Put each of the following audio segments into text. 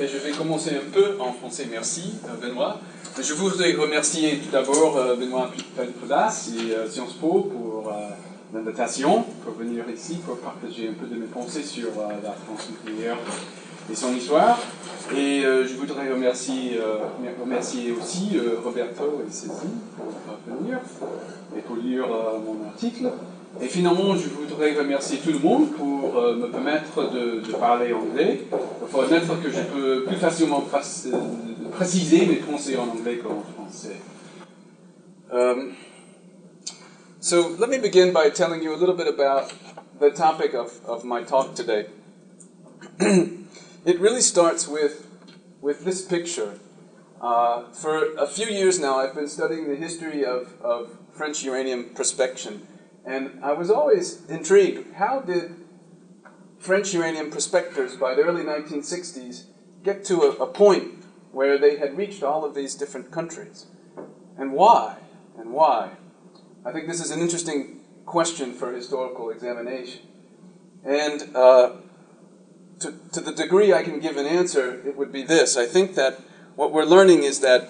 Je vais commencer un peu en français, merci euh, Benoît. Je voudrais remercier tout d'abord euh, Benoît Pelpoudas et euh, Sciences Po pour l'invitation, pour venir ici, pour partager un peu de mes pensées sur la France nucléaire et son histoire. Et je voudrais remercier, remercier aussi Roberto et Cécile pour venir et pour lire mon article. Et finalement, je voudrais remercier tout le monde pour euh, me permettre de, de, parler anglais. Il faut admettre que je peux plus facilement euh, préciser mes pensées en anglais qu'en français. Um, so let me begin by telling you a little bit about the topic of, of my talk today. it really starts with, with this picture. Uh, for a few years now, I've been studying the history of, of French uranium prospection. And I was always intrigued how did French uranium prospectors by the early 1960s get to a, a point where they had reached all of these different countries? And why? And why? I think this is an interesting question for historical examination. And uh, to, to the degree I can give an answer, it would be this. I think that what we're learning is that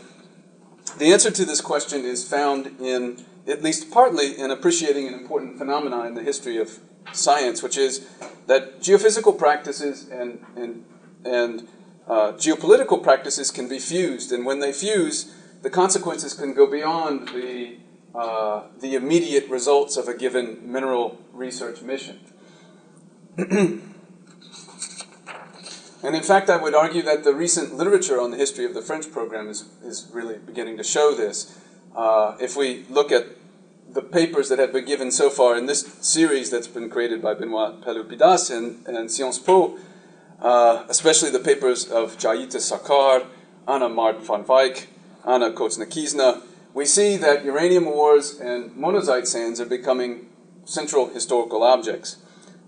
the answer to this question is found in at least partly in appreciating an important phenomenon in the history of science, which is that geophysical practices and, and, and uh, geopolitical practices can be fused. And when they fuse, the consequences can go beyond the, uh, the immediate results of a given mineral research mission. and in fact, I would argue that the recent literature on the history of the French program is, is really beginning to show this. Uh, if we look at the papers that have been given so far in this series that's been created by Benoit Pelopidas and, and Sciences Po, uh, especially the papers of Jayita Sarkar, Anna Mart van Wyk, Anna Kotsnakizna, we see that uranium ores and monazite sands are becoming central historical objects.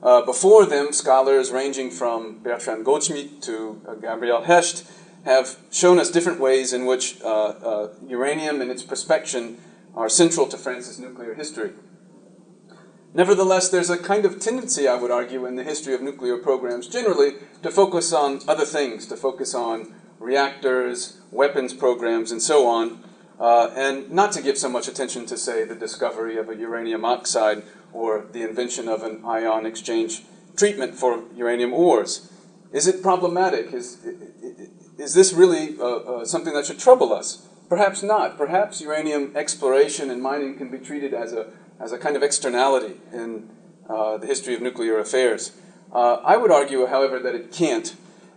Uh, before them, scholars ranging from Bertrand Goldschmidt to Gabriel Hecht have shown us different ways in which uh, uh, uranium and its prospection are central to France's nuclear history. Nevertheless, there's a kind of tendency, I would argue, in the history of nuclear programs generally to focus on other things, to focus on reactors, weapons programs, and so on, uh, and not to give so much attention to, say, the discovery of a uranium oxide or the invention of an ion exchange treatment for uranium ores. Is it problematic? Is, is this really uh, uh, something that should trouble us? Perhaps not. Perhaps uranium exploration and mining can be treated as a, as a kind of externality in uh, the history of nuclear affairs. Uh, I would argue, however, that it can't.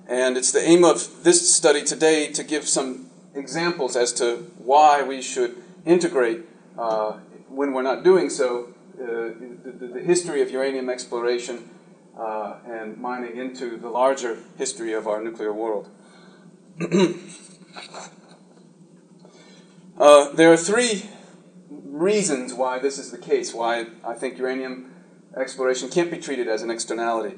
And it's the aim of this study today to give some examples as to why we should integrate, uh, when we're not doing so, uh, the, the, history of uranium exploration and mining into the larger history of our nuclear world. Uh, there are three reasons why this is the case, why I think uranium exploration can't be treated as an externality.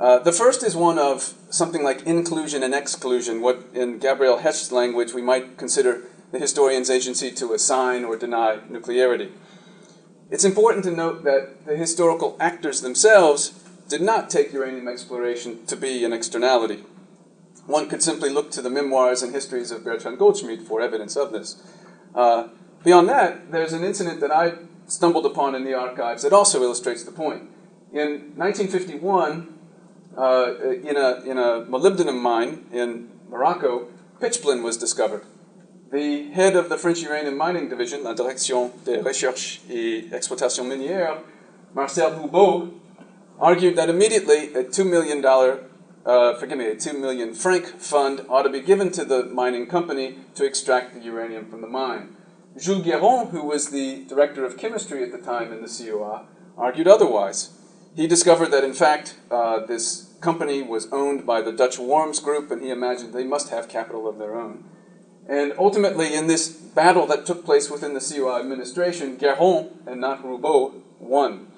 Uh, the first is one of something like inclusion and exclusion, what in Gabriel Hecht's language we might consider the historian's agency to assign or deny nuclearity. It's important to note that the historical actors themselves did not take uranium exploration to be an externality. One could simply look to the memoirs and histories of Bertrand Goldschmidt for evidence of this. Uh, beyond that, there's an incident that I stumbled upon in the archives that also illustrates the point. In 1951, uh, in, a, in a molybdenum mine in Morocco, pitchblende was discovered. The head of the French uranium mining division, la Direction des Recherches et Exploitation Minière, Marcel Roubault, argued that immediately a $2 million uh, forgive me, a 2 million franc fund ought to be given to the mining company to extract the uranium from the mine. Jules Guéron, who was the director of chemistry at the time in the CEA, argued otherwise. He discovered that, in fact, uh, this company was owned by the Dutch Worms Group, and he imagined they must have capital of their own. And ultimately, in this battle that took place within the CEA administration, Guéron and not Roubault won.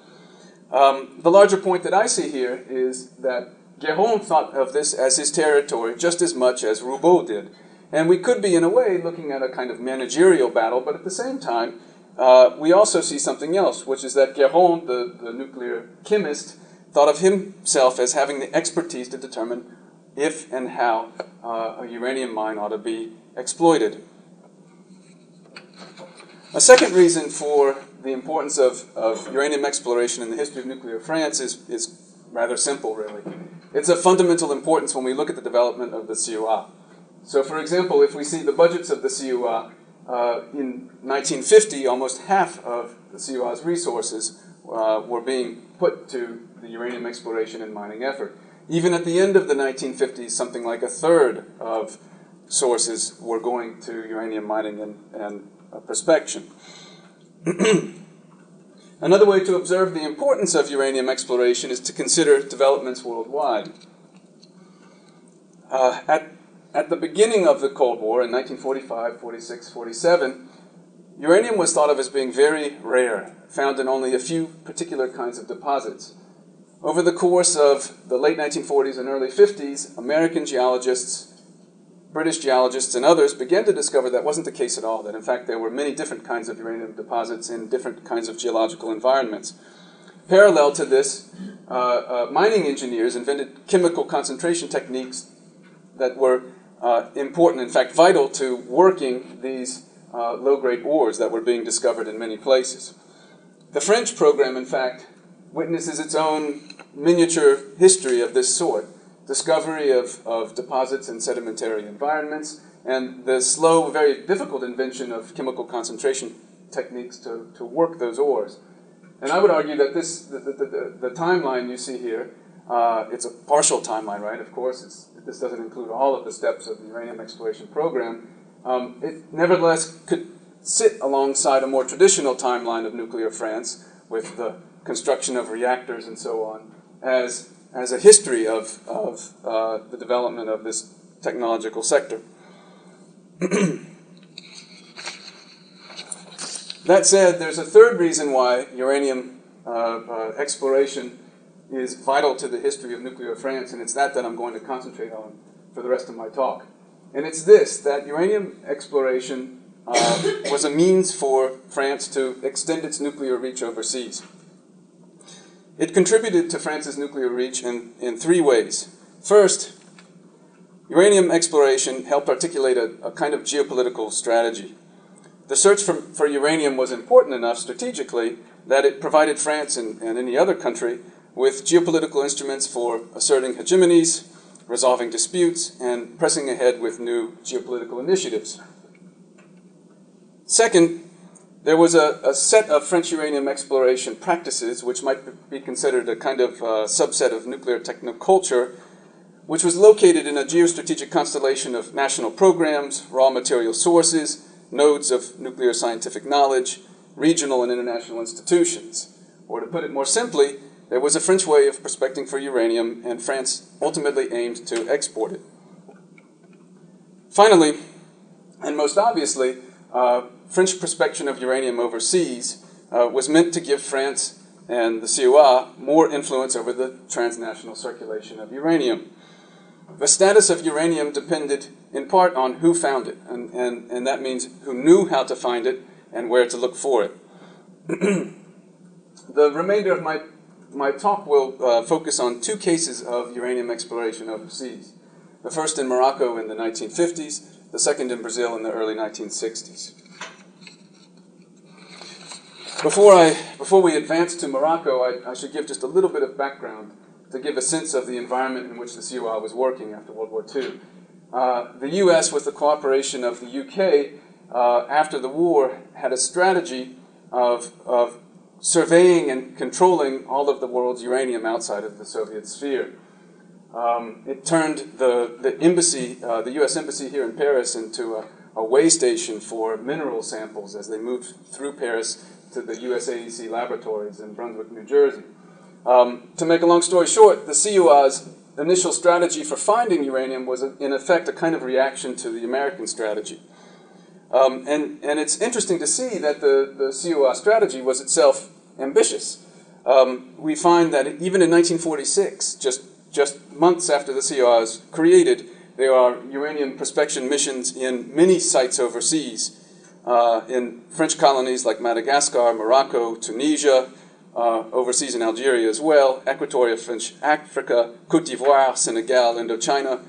Um, the larger point that I see here is that Guéron thought of this as his territory just as much as Roubault did. And we could be, in a way, looking at a kind of managerial battle, but at the same time, uh, we also see something else, which is that Guéron, the, the nuclear chemist, thought of himself as having the expertise to determine if and how uh, a uranium mine ought to be exploited. A second reason for the importance of, of uranium exploration in the history of nuclear France is, is rather simple, really. It's of fundamental importance when we look at the development of the CEA. So, for example, if we see the budgets of the CEA, uh, in 1950, almost half of the CEA's resources uh, were being put to the uranium exploration and mining effort. Even at the end of the 1950s, something like a third of sources were going to uranium mining and, and uh, prospection. Another way to observe the importance of uranium exploration is to consider developments worldwide. Uh, at, at the beginning of the Cold War in 1945, 46, 47, uranium was thought of as being very rare, found in only a few particular kinds of deposits. Over the course of the late 1940s and early 50s, American geologists British geologists and others began to discover that wasn't the case at all, that in fact there were many different kinds of uranium deposits in different kinds of geological environments. Parallel to this, uh, uh, mining engineers invented chemical concentration techniques that were uh, important, in fact, vital to working these uh, low grade ores that were being discovered in many places. The French program, in fact, witnesses its own miniature history of this sort discovery of, of deposits in sedimentary environments, and the slow, very difficult invention of chemical concentration techniques to, to work those ores. And I would argue that this, the, the, the, the timeline you see here, uh, it's a partial timeline, right? Of course, this doesn't include all of the steps of the uranium exploration program. Um, it nevertheless could sit alongside a more traditional timeline of nuclear France with the construction of reactors and so on as as a history of, of uh, the development of this technological sector. that said, there's a third reason why uranium uh, uh, exploration is vital to the history of nuclear France, and it's that that I'm going to concentrate on for the rest of my talk. And it's this that uranium exploration uh, was a means for France to extend its nuclear reach overseas. It contributed to France's nuclear reach in, in three ways. First, uranium exploration helped articulate a, a kind of geopolitical strategy. The search for, for uranium was important enough strategically that it provided France and, and any other country with geopolitical instruments for asserting hegemonies, resolving disputes, and pressing ahead with new geopolitical initiatives. Second, there was a, a, set of French uranium exploration practices, which might be considered a kind of uh, subset of nuclear technoculture, which was located in a geostrategic constellation of national programs, raw material sources, nodes of nuclear scientific knowledge, regional and international institutions. Or to put it more simply, there was a French way of prospecting for uranium, and France ultimately aimed to export it. Finally, and most obviously, uh, French prospection of uranium overseas uh, was meant to give France and the CEA more influence over the transnational circulation of uranium. The status of uranium depended in part on who found it, and, and, and that means who knew how to find it and where to look for it. the remainder of my, my talk will uh, focus on two cases of uranium exploration overseas. The first in Morocco in the 1950s, the second in Brazil in the early 1960s. Before, I, before we advance to Morocco, I, I, should give just a little bit of background to give a sense of the environment in which the CEA was working after World War II. Uh, the US, with the cooperation of the UK, uh, after the war, had a strategy of, of surveying and controlling all of the world's uranium outside of the Soviet sphere. Um, it turned the, the embassy, uh, the US embassy here in Paris, into a, a way station for mineral samples as they moved through Paris to the USAEC laboratories in Brunswick, New Jersey. Um, to make a long story short, the CEA's initial strategy for finding uranium was, in effect, a kind of reaction to the American strategy. Um, and, and it's interesting to see that the, the strategy was itself ambitious. Um, we find that even in 1946, just, just months after the CEA was created, there are uranium prospection missions in many sites overseas uh, in French colonies like Madagascar, Morocco, Tunisia, uh, overseas in Algeria as well, Equatorial French Africa, Cote d'Ivoire, Senegal, Indochina.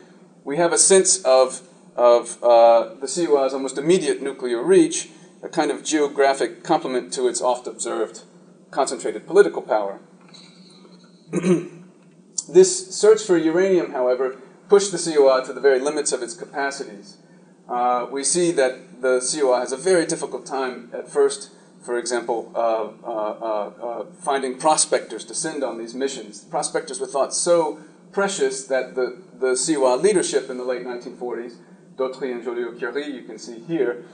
We have a sense of, of uh, the CEA's almost immediate nuclear reach, a kind of geographic complement to its oft observed concentrated political power. this search for uranium, however, pushed the CEA to the very limits of its capacities. Uh, we see that the CEA has a very difficult time at first, for example, uh, uh, uh, finding prospectors to send on these missions. Prospectors were thought so precious that the, the CEA leadership in the late 1940s, Dautry and Joliot-Curie, you can see here,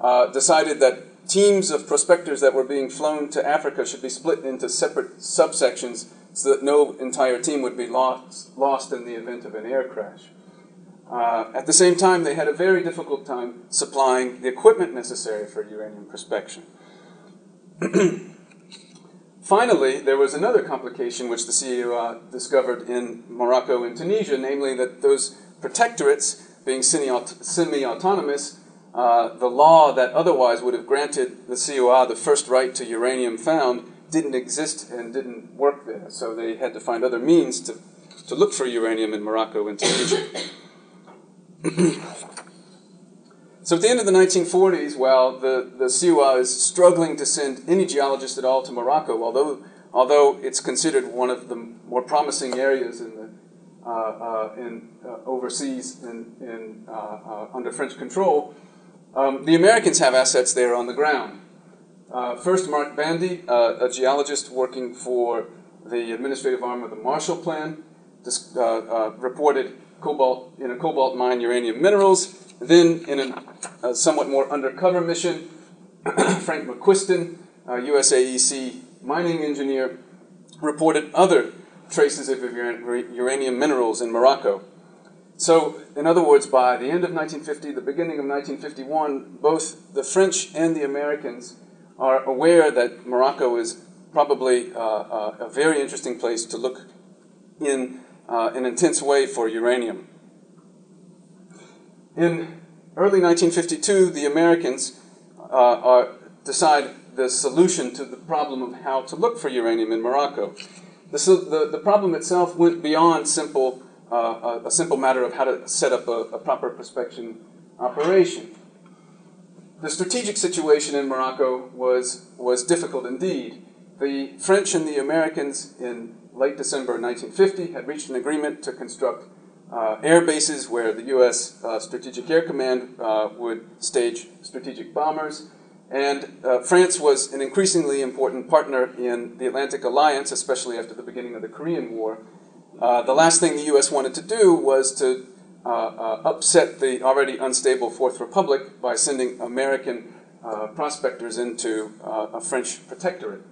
uh, decided that teams of prospectors that were being flown to Africa should be split into separate subsections so that no entire team would be lost, lost in the event of an air crash. Uh, at the same time, they had a very difficult time supplying the equipment necessary for uranium prospection. Finally, there was another complication which the CEA discovered in Morocco and Tunisia, namely that those protectorates, being semi autonomous, uh, the law that otherwise would have granted the CEA the first right to uranium found didn't exist and didn't work there. So they had to find other means to, to look for uranium in Morocco and Tunisia. so at the end of the 1940s, while the, the CEA is struggling to send any geologist at all to Morocco, although, although it's considered one of the more promising areas in the, uh, uh, in, uh, overseas in, in, uh, uh, under French control, um, the Americans have assets there on the ground. Uh, first, Mark Bandy, uh, a geologist working for the administrative arm of the Marshall Plan, uh, uh, reported cobalt in a cobalt mine uranium minerals. Then, in a, a somewhat more undercover mission, Frank McQuiston, USAEC mining engineer, reported other traces of uranium minerals in Morocco. So, in other words, by the end of 1950, the beginning of 1951, both the French and the Americans are aware that Morocco is probably uh, uh, a very interesting place to look in uh, an intense way for uranium. In early 1952, the Americans uh, are, decide the solution to the problem of how to look for uranium in Morocco. The, the, the problem itself went beyond simple, uh, a, a, simple matter of how to set up a, a proper prospection operation the strategic situation in Morocco was, was difficult indeed. The French and the Americans in late December 1950 had reached an agreement to construct uh, air bases where the U.S. Uh, Strategic Air Command uh, would stage strategic bombers. And uh, France was an increasingly important partner in the Atlantic Alliance, especially after the beginning of the Korean War. Uh, the last thing the U.S. wanted to do was to uh, uh, upset the already unstable Fourth Republic by sending American uh, prospectors into a French protectorate.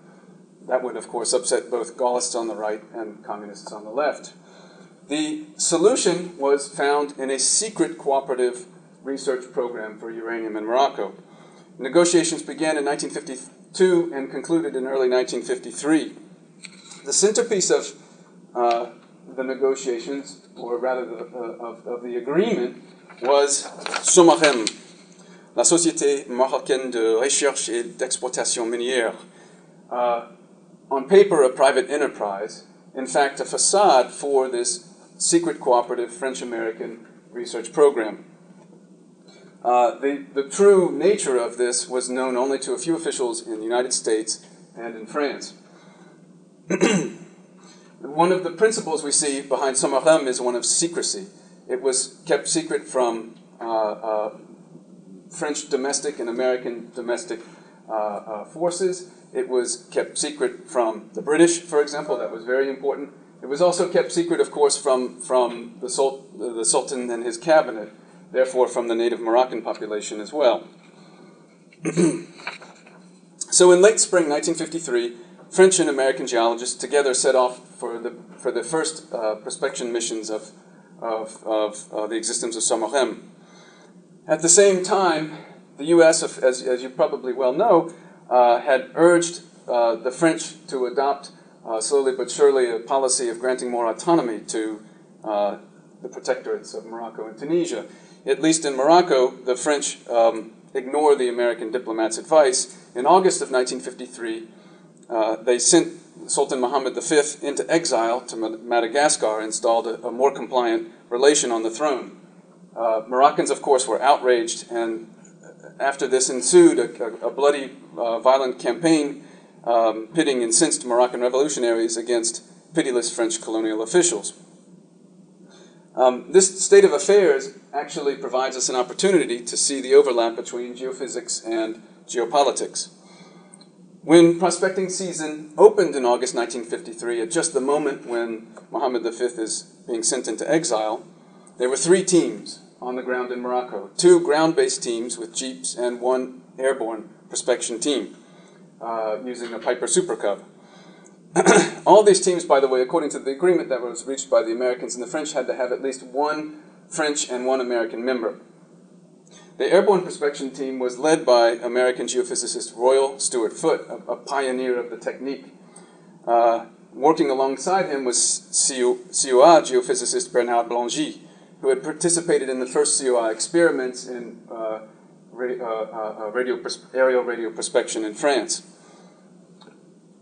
That would, of course, upset both Gaullists on the right and communists on the left. The solution was found in a secret cooperative research program for uranium in Morocco. Negotiations began in 1952 and concluded in early 1953. The centerpiece of uh, the negotiations, or rather the, uh, of, of, the agreement, was SOMAREM, la Société Marocaine de Recherche et d'Exploitation Minière. Uh, on paper, a private enterprise, in fact, a facade for this secret cooperative French American research program. Uh, the, the true nature of this was known only to a few officials in the United States and in France. One of the principles we see behind SOMAREM is one of secrecy. It was kept secret from uh, uh, French domestic and American domestic uh, uh, forces. It was kept secret from the British, for example. That was very important. It was also kept secret, of course, from, from the, the Sultan and his cabinet, therefore, from the native Moroccan population as well. so, in late spring 1953, French and American geologists together set off for the, for the first uh, prospection missions of, of, of uh, the existence of SOMAREM. At the same time, the U.S., as, as you probably well know, uh, had urged uh, the French to adopt uh, slowly but surely a policy of granting more autonomy to uh, the protectorates of Morocco and Tunisia. At least in Morocco, the French um, ignored the American diplomats' advice. In August of 1953, uh, they sent Sultan Muhammad V into exile to Madagascar installed a, a more compliant relation on the throne. Uh, Moroccans, of course, were outraged, and after this ensued a, a, a bloody, uh, violent campaign um, pitting incensed Moroccan revolutionaries against pitiless French colonial officials. Um, this state of affairs actually provides us an opportunity to see the overlap between geophysics and geopolitics. When prospecting season opened in August 1953, at just the moment when Mohammed V is being sent into exile, there were three teams on the ground in Morocco two ground based teams with jeeps and one airborne prospection team uh, using a Piper Super Cub. All these teams, by the way, according to the agreement that was reached by the Americans and the French, had to have at least one French and one American member. The airborne prospection team was led by American geophysicist Royal Stewart Foote, a, a pioneer of the technique. Uh, working alongside him was CEA geophysicist Bernard Blangy, who had participated in the first CEA experiments in uh, ra- uh, uh radio pers- aerial radio prospection in France.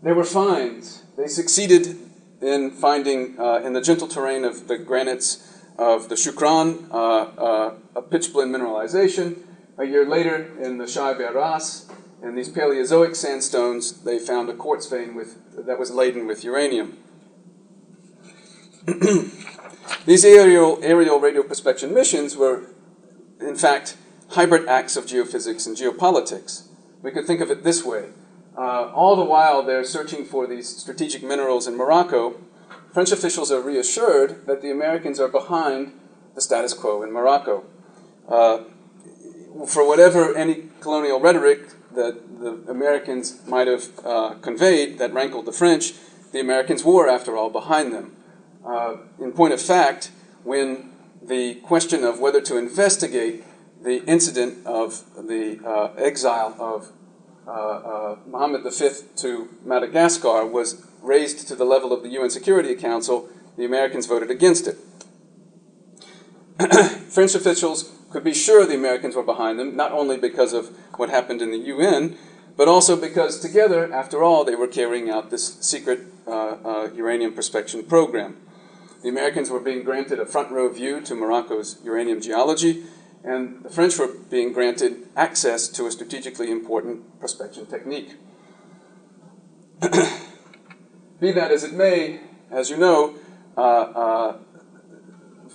They were finds. They succeeded in finding uh, in the gentle terrain of the granites of the Shukran uh, uh, a pitchblende mineralization. A year later, in the Shai Beras, in these Paleozoic sandstones, they found a quartz vein with, that was laden with uranium. These aerial, aerial radio prospection missions were, in fact, hybrid acts of geophysics and geopolitics. We could think of it this way uh, all the while they're searching for these strategic minerals in Morocco, French officials are reassured that the Americans are behind the status quo in Morocco. Uh, for whatever any colonial rhetoric that the Americans might have uh, conveyed that rankled the French, the Americans were, after all, behind them. Uh, in point of fact, when the question of whether to investigate the incident of the uh, exile of Mohammed V to Madagascar was raised to the level of the UN Security Council, the Americans voted against it. French officials could be sure the Americans were behind them, not only because of what happened in the UN, but also because together, after all, they were carrying out this secret uh, uh, uranium prospection program. The Americans were being granted a front row view to Morocco's uranium geology, and the French were being granted access to a strategically important prospection technique. Be that as it may, as you know, uh, uh,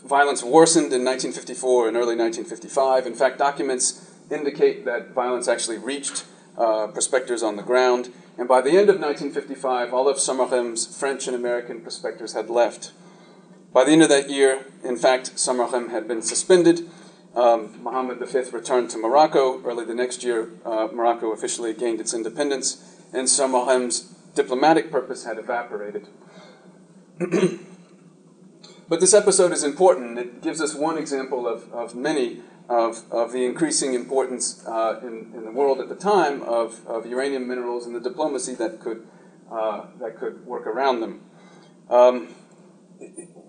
violence worsened in 1954 and early 1955. In fact, documents indicate that violence actually reached uh, prospectors on the ground. And by the end of 1955, all of SOMAREM's French and American prospectors had left. By the end of that year, in fact, SOMAREM had been suspended um, Mohammed V returned to Morocco. Early the next year, uh, Morocco officially gained its independence, and SOMAREM's diplomatic purpose had evaporated. but this episode is important. It gives us one example of, of many of, of the increasing importance uh, in, in the world at the time of, of uranium minerals and the diplomacy that could, uh, that could work around them. Um,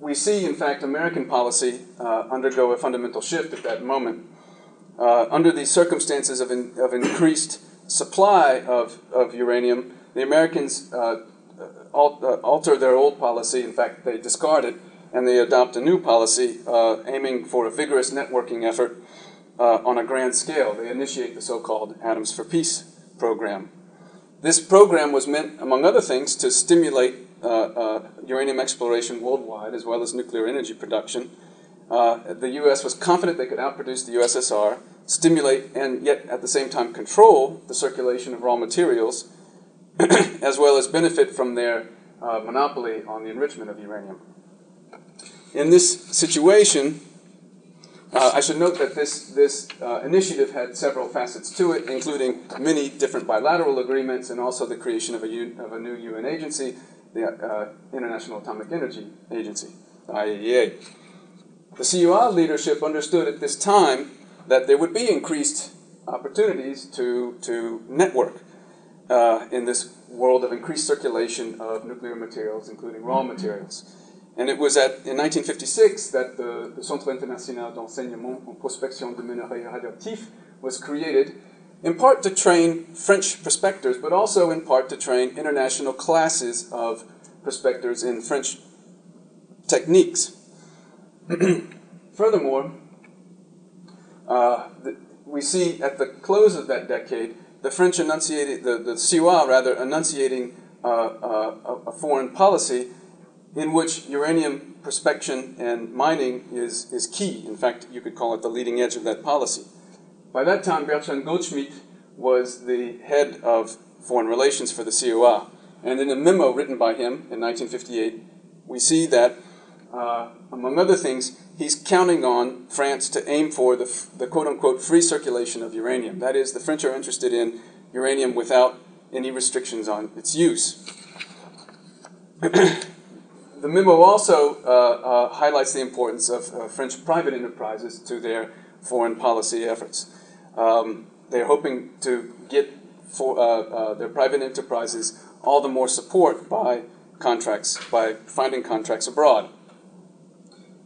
we see, in fact, American policy uh, undergo a fundamental shift at that moment. Uh, under these circumstances of, in, of increased supply of, of uranium, the Americans uh, al- uh, alter their old policy. In fact, they discard it and they adopt a new policy uh, aiming for a vigorous networking effort uh, on a grand scale. They initiate the so called Atoms for Peace program. This program was meant, among other things, to stimulate uh, uh, uranium exploration worldwide, as well as nuclear energy production. Uh, the U.S. was confident they could outproduce the USSR, stimulate and yet at the same time control the circulation of raw materials, as well as benefit from their uh, monopoly on the enrichment of uranium. In this situation, uh, I should note that this, this uh, initiative had several facets to it, including many different bilateral agreements and also the creation of a, U, of a new UN agency the uh, International Atomic Energy Agency, IAEA. The CEA leadership understood at this time that there would be increased opportunities to, to network uh, in this world of increased circulation of nuclear materials, including raw materials. And it was at, in 1956 that the, the Centre International d'Enseignement en Prospection de Minerais Radioactifs was created in part to train French prospectors, but also in part to train international classes of prospectors in French techniques. Furthermore, uh, the, we see at the close of that decade the French enunciated, the, the CEA rather, enunciating uh, uh, a foreign policy in which uranium prospection and mining is, is key. In fact, you could call it the leading edge of that policy. By that time, Bertrand Goldschmidt was the head of foreign relations for the CEA. And in a memo written by him in 1958, we see that, uh, among other things, he's counting on France to aim for the, the quote unquote free circulation of uranium. That is, the French are interested in uranium without any restrictions on its use. the memo also uh, uh, highlights the importance of uh, French private enterprises to their foreign policy efforts. Um, they're hoping to get for, uh, uh, their private enterprises all the more support by contracts, by finding contracts abroad.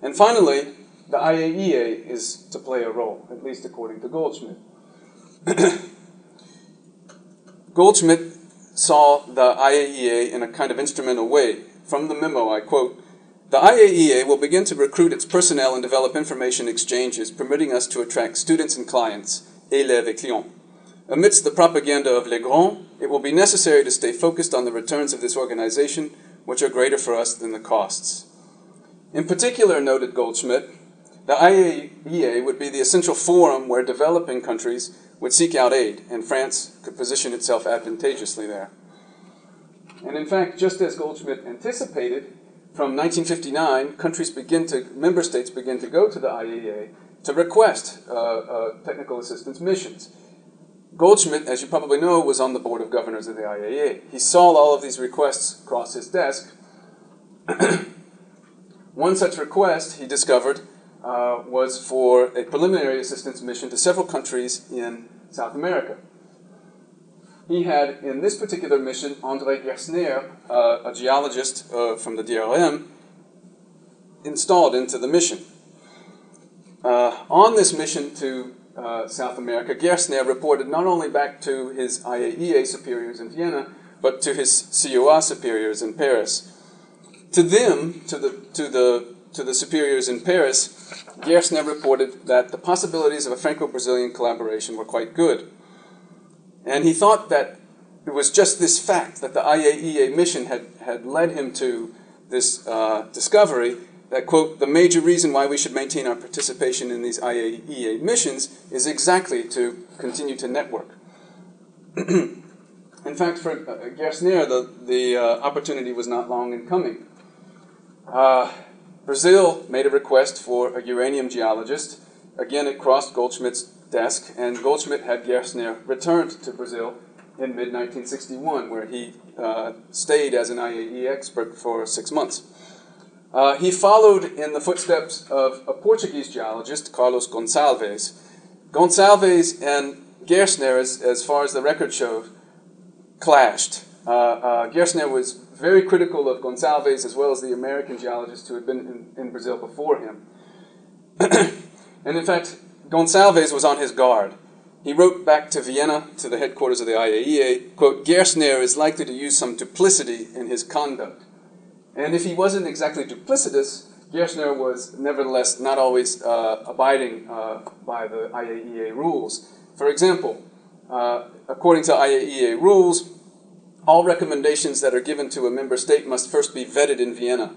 And finally, the IAEA is to play a role, at least according to Goldschmidt. Goldschmidt saw the IAEA in a kind of instrumental way. From the memo, I quote, the IAEA will begin to recruit its personnel and develop information exchanges, permitting us to attract students and clients, élèves et clients. Amidst the propaganda of Les Grands, it will be necessary to stay focused on the returns of this organization, which are greater for us than the costs. In particular, noted Goldschmidt, the IAEA would be the essential forum where developing countries would seek out aid, and France could position itself advantageously there. And in fact, just as Goldschmidt anticipated, from 1959, countries begin to, member states begin to go to the IAEA to request uh, uh, technical assistance missions. Goldschmidt, as you probably know, was on the board of governors of the IAEA. He saw all of these requests cross his desk. One such request, he discovered, uh, was for a preliminary assistance mission to several countries in South America. He had, in this particular mission, André Gersner, uh, a geologist uh, from the DRM, installed into the mission. Uh, on this mission to uh, South America, Gersner reported not only back to his IAEA superiors in Vienna, but to his CEA superiors in Paris. To them, to the, to the, to the superiors in Paris, Gersner reported that the possibilities of a Franco Brazilian collaboration were quite good. And he thought that it was just this fact that the IAEA mission had, had led him to this uh, discovery that, quote, the major reason why we should maintain our participation in these IAEA missions is exactly to continue to network. in fact, for uh, Gersner, the, the uh, opportunity was not long in coming. Uh, Brazil made a request for a uranium geologist. Again, it crossed Goldschmidt's desk, and Goldschmidt had Gersner returned to Brazil in mid 1961, where he uh, stayed as an IAEA expert for six months. Uh, he followed in the footsteps of a Portuguese geologist, Carlos Gonçalves. Gonçalves and Gersner, as, as far as the record shows, clashed. Uh, uh, Gersner was very critical of Gonçalves as well as the American geologists who had been in, in Brazil before him. and in fact, Gonçalves was on his guard. He wrote back to Vienna, to the headquarters of the IAEA, quote, Gersner is likely to use some duplicity in his conduct. And if he wasn't exactly duplicitous, Gersner was nevertheless not always uh, abiding uh, by the IAEA rules. For example, uh, according to IAEA rules, all recommendations that are given to a member state must first be vetted in Vienna.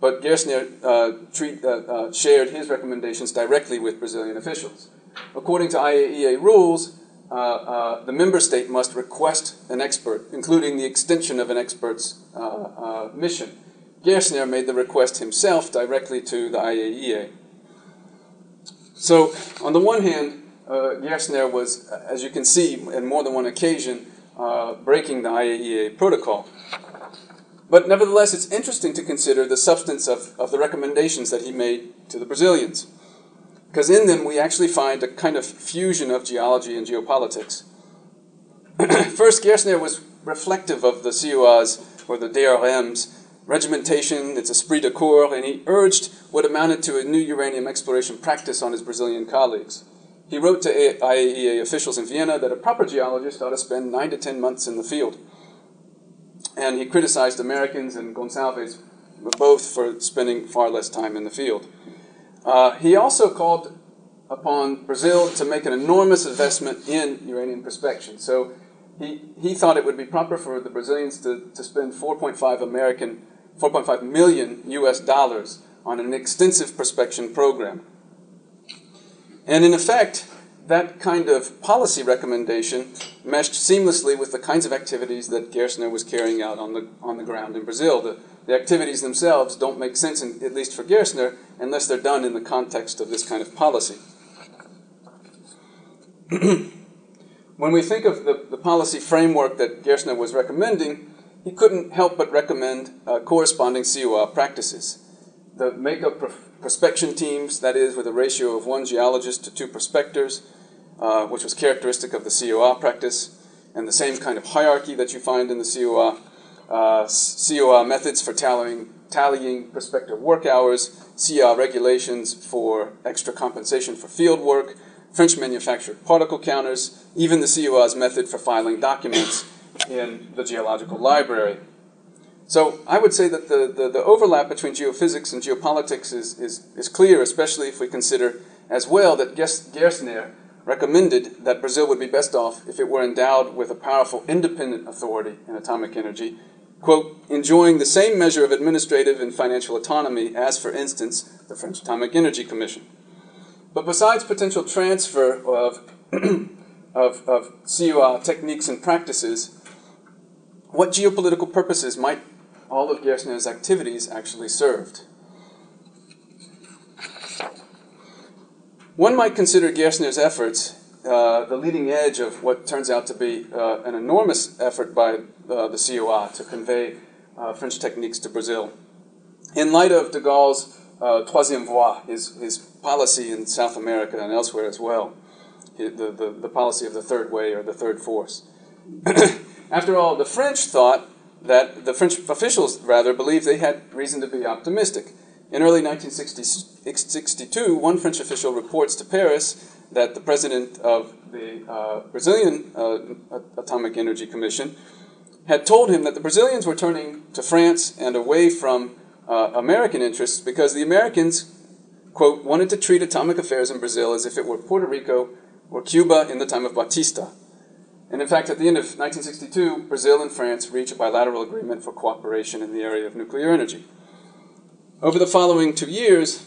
But Gersner uh, treat, uh, uh, shared his recommendations directly with Brazilian officials. According to IAEA rules, the member state must request an expert, including the extension of an expert's mission. Gersner made the request himself directly to the IAEA. So, on the one hand, uh, was, as you can see, in more than one occasion, uh, breaking the IAEA protocol. But nevertheless, it's interesting to consider the substance of, of the recommendations that he made to the Brazilians. Because in them, we actually find a kind of fusion of geology and geopolitics. First, Gersner was reflective of the CEA's, or the DRM's, regimentation, its esprit de corps, and he urged what amounted to a new uranium exploration practice on his Brazilian colleagues. he wrote to IAEA officials in Vienna that a proper geologist ought to spend nine to ten months in the field. And he criticized Americans and Gonçalves both for spending far less time in the field. Uh, he also called upon Brazil to make an enormous investment in uranium prospection. So he, he thought it would be proper for the Brazilians to, to spend 4.5 American, 4.5 million US dollars on an extensive prospection program. And in effect, that kind of policy recommendation meshed seamlessly with the kinds of activities that Gerstner was carrying out on the, on the ground in Brazil. The, the activities themselves don't make sense, in, at least for Gerstner, unless they're done in the context of this kind of policy. when we think of the, the policy framework that Gerstner was recommending, he couldn't help but recommend uh, corresponding CEA practices. The makeup of prospection teams, that is, with a ratio of one geologist to two prospectors, uh, which was characteristic of the CEA practice, and the same kind of hierarchy that you find in the CEA. Uh, CEA methods for tallying, tallying prospector work hours, CEA regulations for extra compensation for field work, French manufactured particle counters, even the CEA's method for filing documents in the geological library. So I would say that the, the, the, overlap between geophysics and geopolitics is, is, is clear, especially if we consider as well that Gerstner recommended that Brazil would be best off if it were endowed with a powerful independent authority in atomic energy, quote, enjoying the same measure of administrative and financial autonomy as, for instance, the French Atomic Energy Commission. But besides potential transfer of, of, of CEA techniques and practices, what geopolitical purposes might all of Gerstner's activities actually served? One might consider Gerstner's efforts uh, the leading edge of what turns out to be uh, an enormous effort by uh, the CEA to convey uh, French techniques to Brazil. In light of de Gaulle's uh, Troisième Voie, his, his policy in South America and elsewhere as well, the, the, the policy of the third way or the third force. After all, the French thought that the French officials, rather, believed they had reason to be optimistic. In early 1962, one French official reports to Paris that the president of the uh, Brazilian uh, Atomic Energy Commission had told him that the Brazilians were turning to France and away from uh, American interests because the Americans, quote, wanted to treat atomic affairs in Brazil as if it were Puerto Rico or Cuba in the time of Batista. And in fact, at the end of 1962, Brazil and France reached a bilateral agreement for cooperation in the area of nuclear energy. Over the following two years,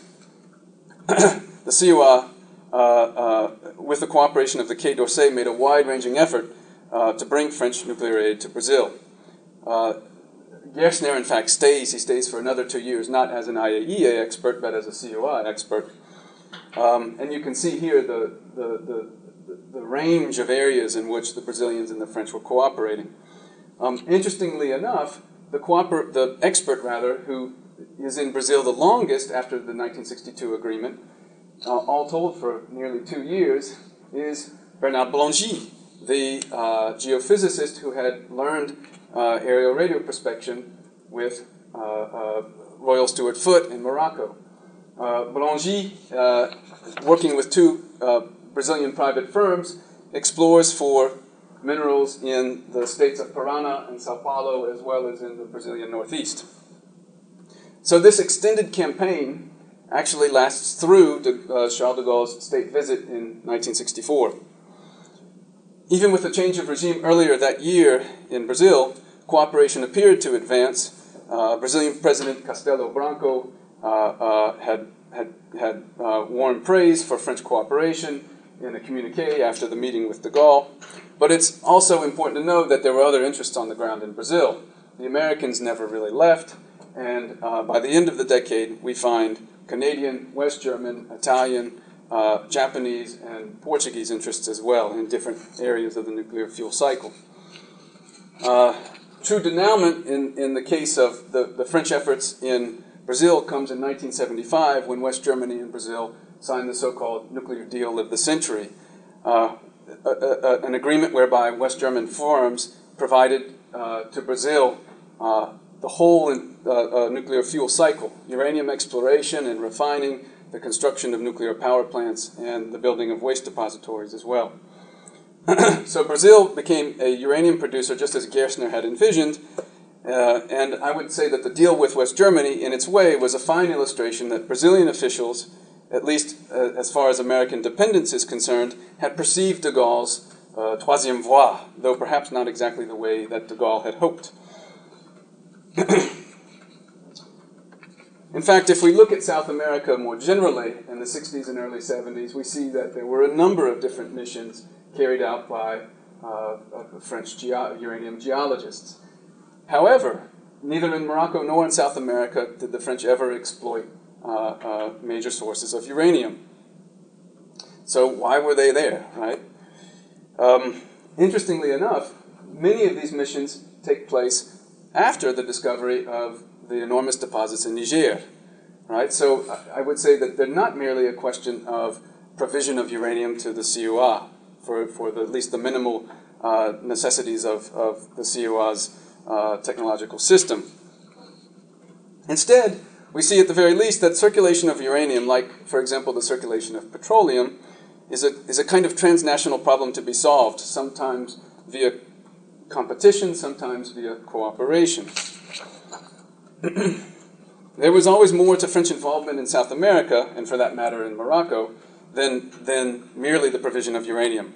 the CEA, uh, uh, with the cooperation of the Quai d'Orsay, made a wide ranging effort uh, to bring French nuclear aid to Brazil. Uh, Gerstner, in fact, stays. He stays for another two years, not as an IAEA expert, but as a CEA expert. Um, and you can see here the, the, the the range of areas in which the Brazilians and the French were cooperating. Um, interestingly enough, the, cooper- the expert rather who is in Brazil the longest after the 1962 agreement, uh, all told for nearly two years, is Bernard Blangy, the uh, geophysicist who had learned uh, aerial radio prospection with uh, uh, Royal Stuart Foote in Morocco. Uh, Blangy, working with two Brazilian private firms explores for minerals in the states of Parana and Sao Paulo, as well as in the Brazilian Northeast. So this extended campaign actually lasts through de, uh, Charles de Gaulle's state visit in 1964. Even with the change of regime earlier that year in Brazil, cooperation appeared to advance. Uh, Brazilian President Castelo Branco uh, uh had, had, had uh, warm praise for French cooperation in a communique after the meeting with de Gaulle. But it's also important to know that there were other interests on the ground in Brazil. The Americans never really left, and uh, by the end of the decade, we find Canadian, West German, Italian, uh, Japanese, and Portuguese interests as well in different areas of the nuclear fuel cycle. Uh, true denouement in, in the case of the, the French efforts in Brazil comes in 1975 when West Germany and Brazil signed the so-called nuclear deal of the century, uh, a, a, an agreement whereby West German firms provided uh, to Brazil uh, the whole in, uh, uh, nuclear fuel cycle, uranium exploration and refining, the construction of nuclear power plants, and the building of waste depositories as well. so Brazil became a uranium producer just as Gerstner had envisioned, uh, and I would say that the deal with West Germany, in its way, was a fine illustration that Brazilian officials, at least uh, as far as American dependence is concerned, had perceived de Gaulle's uh, troisième voie, though perhaps not exactly the way that de Gaulle had hoped. In fact, if we look at South America more generally in the 60s and early 70s, we see that there were a number of different missions carried out by uh, French ge- uranium geologists. However, neither in Morocco nor in South America did the French ever exploit uh, uh, major sources of uranium. So why were they there, right? Um, interestingly enough, many of these missions take place after the discovery of the enormous deposits in Niger, right? So I would say that they're not merely a question of provision of uranium to the CEA for, for the, at least the minimal uh, necessities of, of the CEA's uh, technological system. Instead, we see at the very least that circulation of uranium, like, for example, the circulation of petroleum, is a, is a kind of transnational problem to be solved, sometimes via competition, sometimes via cooperation. there was always more to French involvement in South America, and for that matter in Morocco, than, than merely the provision of uranium.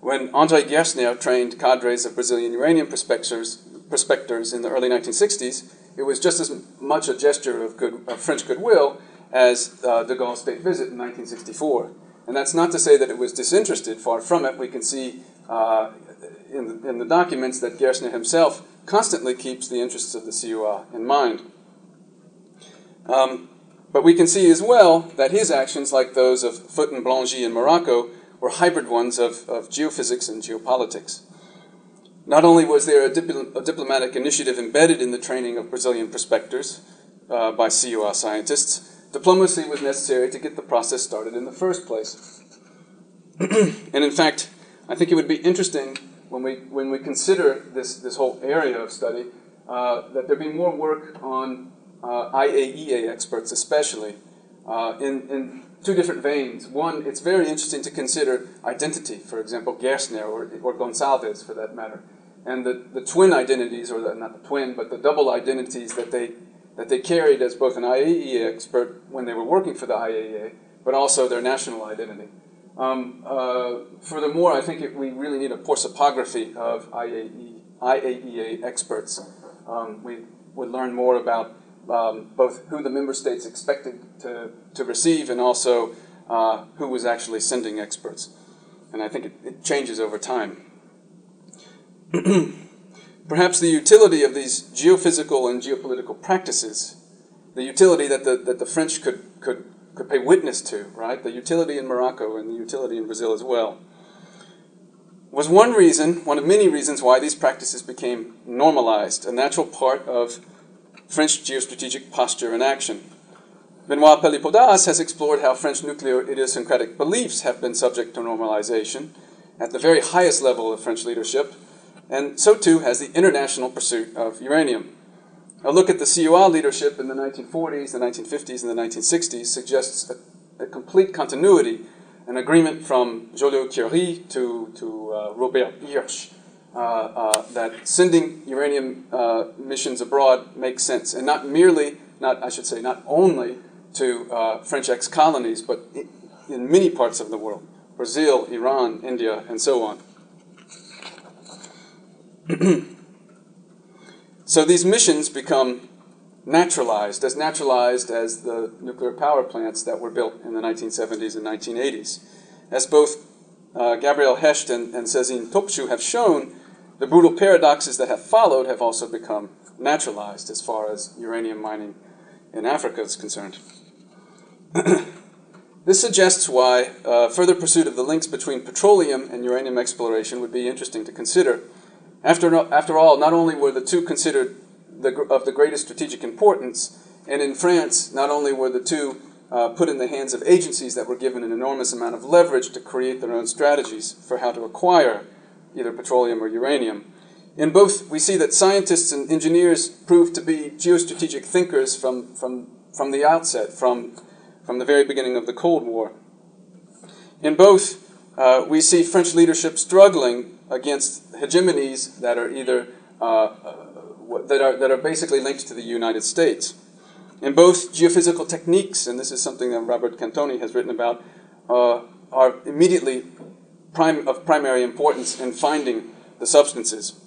When André Gerstner trained cadres of Brazilian uranium prospectors, prospectors in the early 1960s, it was just as much a gesture of, good, of French goodwill as uh, de Gaulle's state visit in 1964. And that's not to say that it was disinterested, far from it. We can see uh, in, the, in the documents that Gerstner himself constantly keeps the interests of the CEA in mind. Um, but we can see as well that his actions, like those of Foot and Blangy in Morocco, were hybrid ones of, of geophysics and geopolitics. Not only was there a, dipl- a, diplomatic initiative embedded in the training of Brazilian prospectors uh, by CEA scientists, diplomacy was necessary to get the process started in the first place. and in fact, I think it would be interesting when we, when we consider this, this whole area of study uh, that there be more work on uh, IAEA experts, especially, uh, in, in two different veins. One, it's very interesting to consider identity, for example, Gerstner or, or Gonçalves for that matter, and the, the twin identities, or the, not the twin, but the double identities that they, that they carried as both an IAEA expert when they were working for the IAEA, but also their national identity. Um, uh, furthermore, I think it, we really need a prosopography of IAE, IAEA experts. Um, we would learn more about um, both who the member states expected to, to receive and also uh, who was actually sending experts. And I think it, it changes over time. Perhaps the utility of these geophysical and geopolitical practices, the utility that the, that the French could, could, could pay witness to, right? The utility in Morocco and the utility in Brazil as well, was one reason, one of many reasons why these practices became normalized, a natural part of French geostrategic posture and action. Benoit Pelopidas has explored how French nuclear idiosyncratic beliefs have been subject to normalization at the very highest level of French leadership, and so too has the international pursuit of uranium. A look at the CEA leadership in the 1940s, the 1950s, and the 1960s suggests a, a complete continuity, an agreement from Joliot-Curie to, to uh, Robert Hirsch uh, uh, that sending uranium uh, missions abroad makes sense, and not merely, not I should say, not only to uh, French ex-colonies, but in many parts of the world, Brazil, Iran, India, and so on. so these missions become naturalized, as naturalized as the nuclear power plants that were built in the 1970s and 1980s. As both uh, Gabrielle Hecht and, and Topçu have shown, the brutal paradoxes that have followed have also become naturalized as far as uranium mining in Africa is concerned. this suggests why uh, further pursuit of the links between petroleum and uranium exploration would be interesting to consider. After, after all, not only were the two considered the, of the greatest strategic importance, and in France, not only were the two uh, put in the hands of agencies that were given an enormous amount of leverage to create their own strategies for how to acquire either petroleum or uranium. In both, we see that scientists and engineers proved to be geostrategic thinkers from, from, from the outset, from, from the very beginning of the Cold War. In both, uh, we see French leadership struggling against hegemonies that are either uh, uh, that are that are basically linked to the United States. In both geophysical techniques, and this is something that Robert Cantoni has written about, uh, are immediately of primary importance in finding the substances.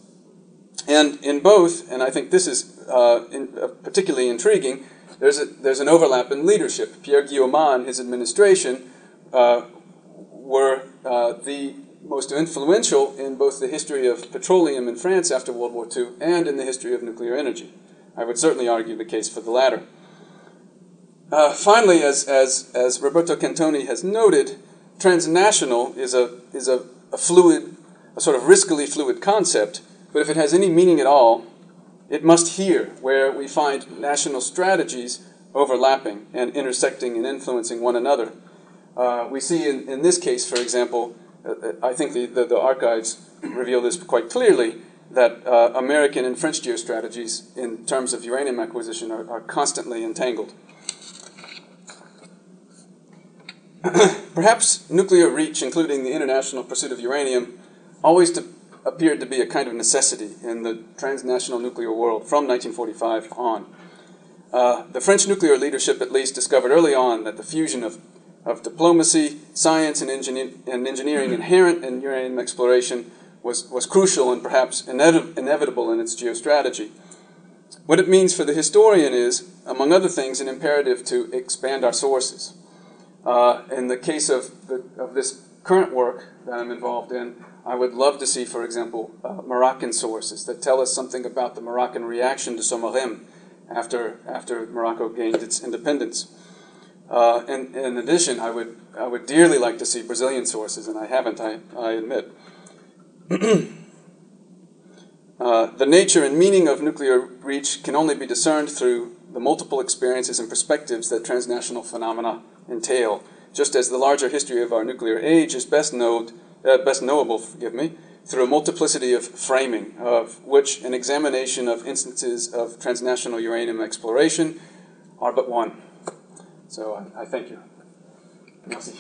And in both, and I think this is uh, in, uh, particularly intriguing, there's, a, there's an overlap in leadership. Pierre Guillaumat and his administration uh, were uh, the most influential in both the history of petroleum in France after World War II and in the history of nuclear energy. I would certainly argue the case for the latter. Uh, finally, as, as, as Roberto Cantoni has noted, transnational is a, is a, a fluid, a sort of riskily fluid concept, but if it has any meaning at all, it must here, where we find national strategies overlapping and intersecting and influencing one another. Uh, we see in, in this case, for example, I think the, the, the, archives reveal this quite clearly, that uh, American and French geostrategies in terms of uranium acquisition are, are constantly entangled. Perhaps nuclear reach, including the international pursuit of uranium, always appeared to be a kind of necessity in the transnational nuclear world from 1945 on. Uh, the French nuclear leadership, at least, discovered early on that the fusion of, of diplomacy, science, and, and engineering inherent in uranium exploration was, was crucial and perhaps inev- inevitable in its geostrategy. What it means for the historian is, among other things, an imperative to expand our sources. Uh, in the case of, the, of this current work that I'm involved in, I would love to see, for example, uh, Moroccan sources that tell us something about the Moroccan reaction to SOMAREM after, after Morocco gained its independence. Uh, in addition, I would, I would dearly like to see Brazilian sources, and I haven't, I, I admit. uh, the nature and meaning of nuclear reach can only be discerned through the multiple experiences and perspectives that transnational phenomena entail, just as the larger history of our nuclear age is best, knowed, uh, best knowable forgive me, through a multiplicity of framing, of which an examination of instances of transnational uranium exploration are but one. So I, I thank you. Merci.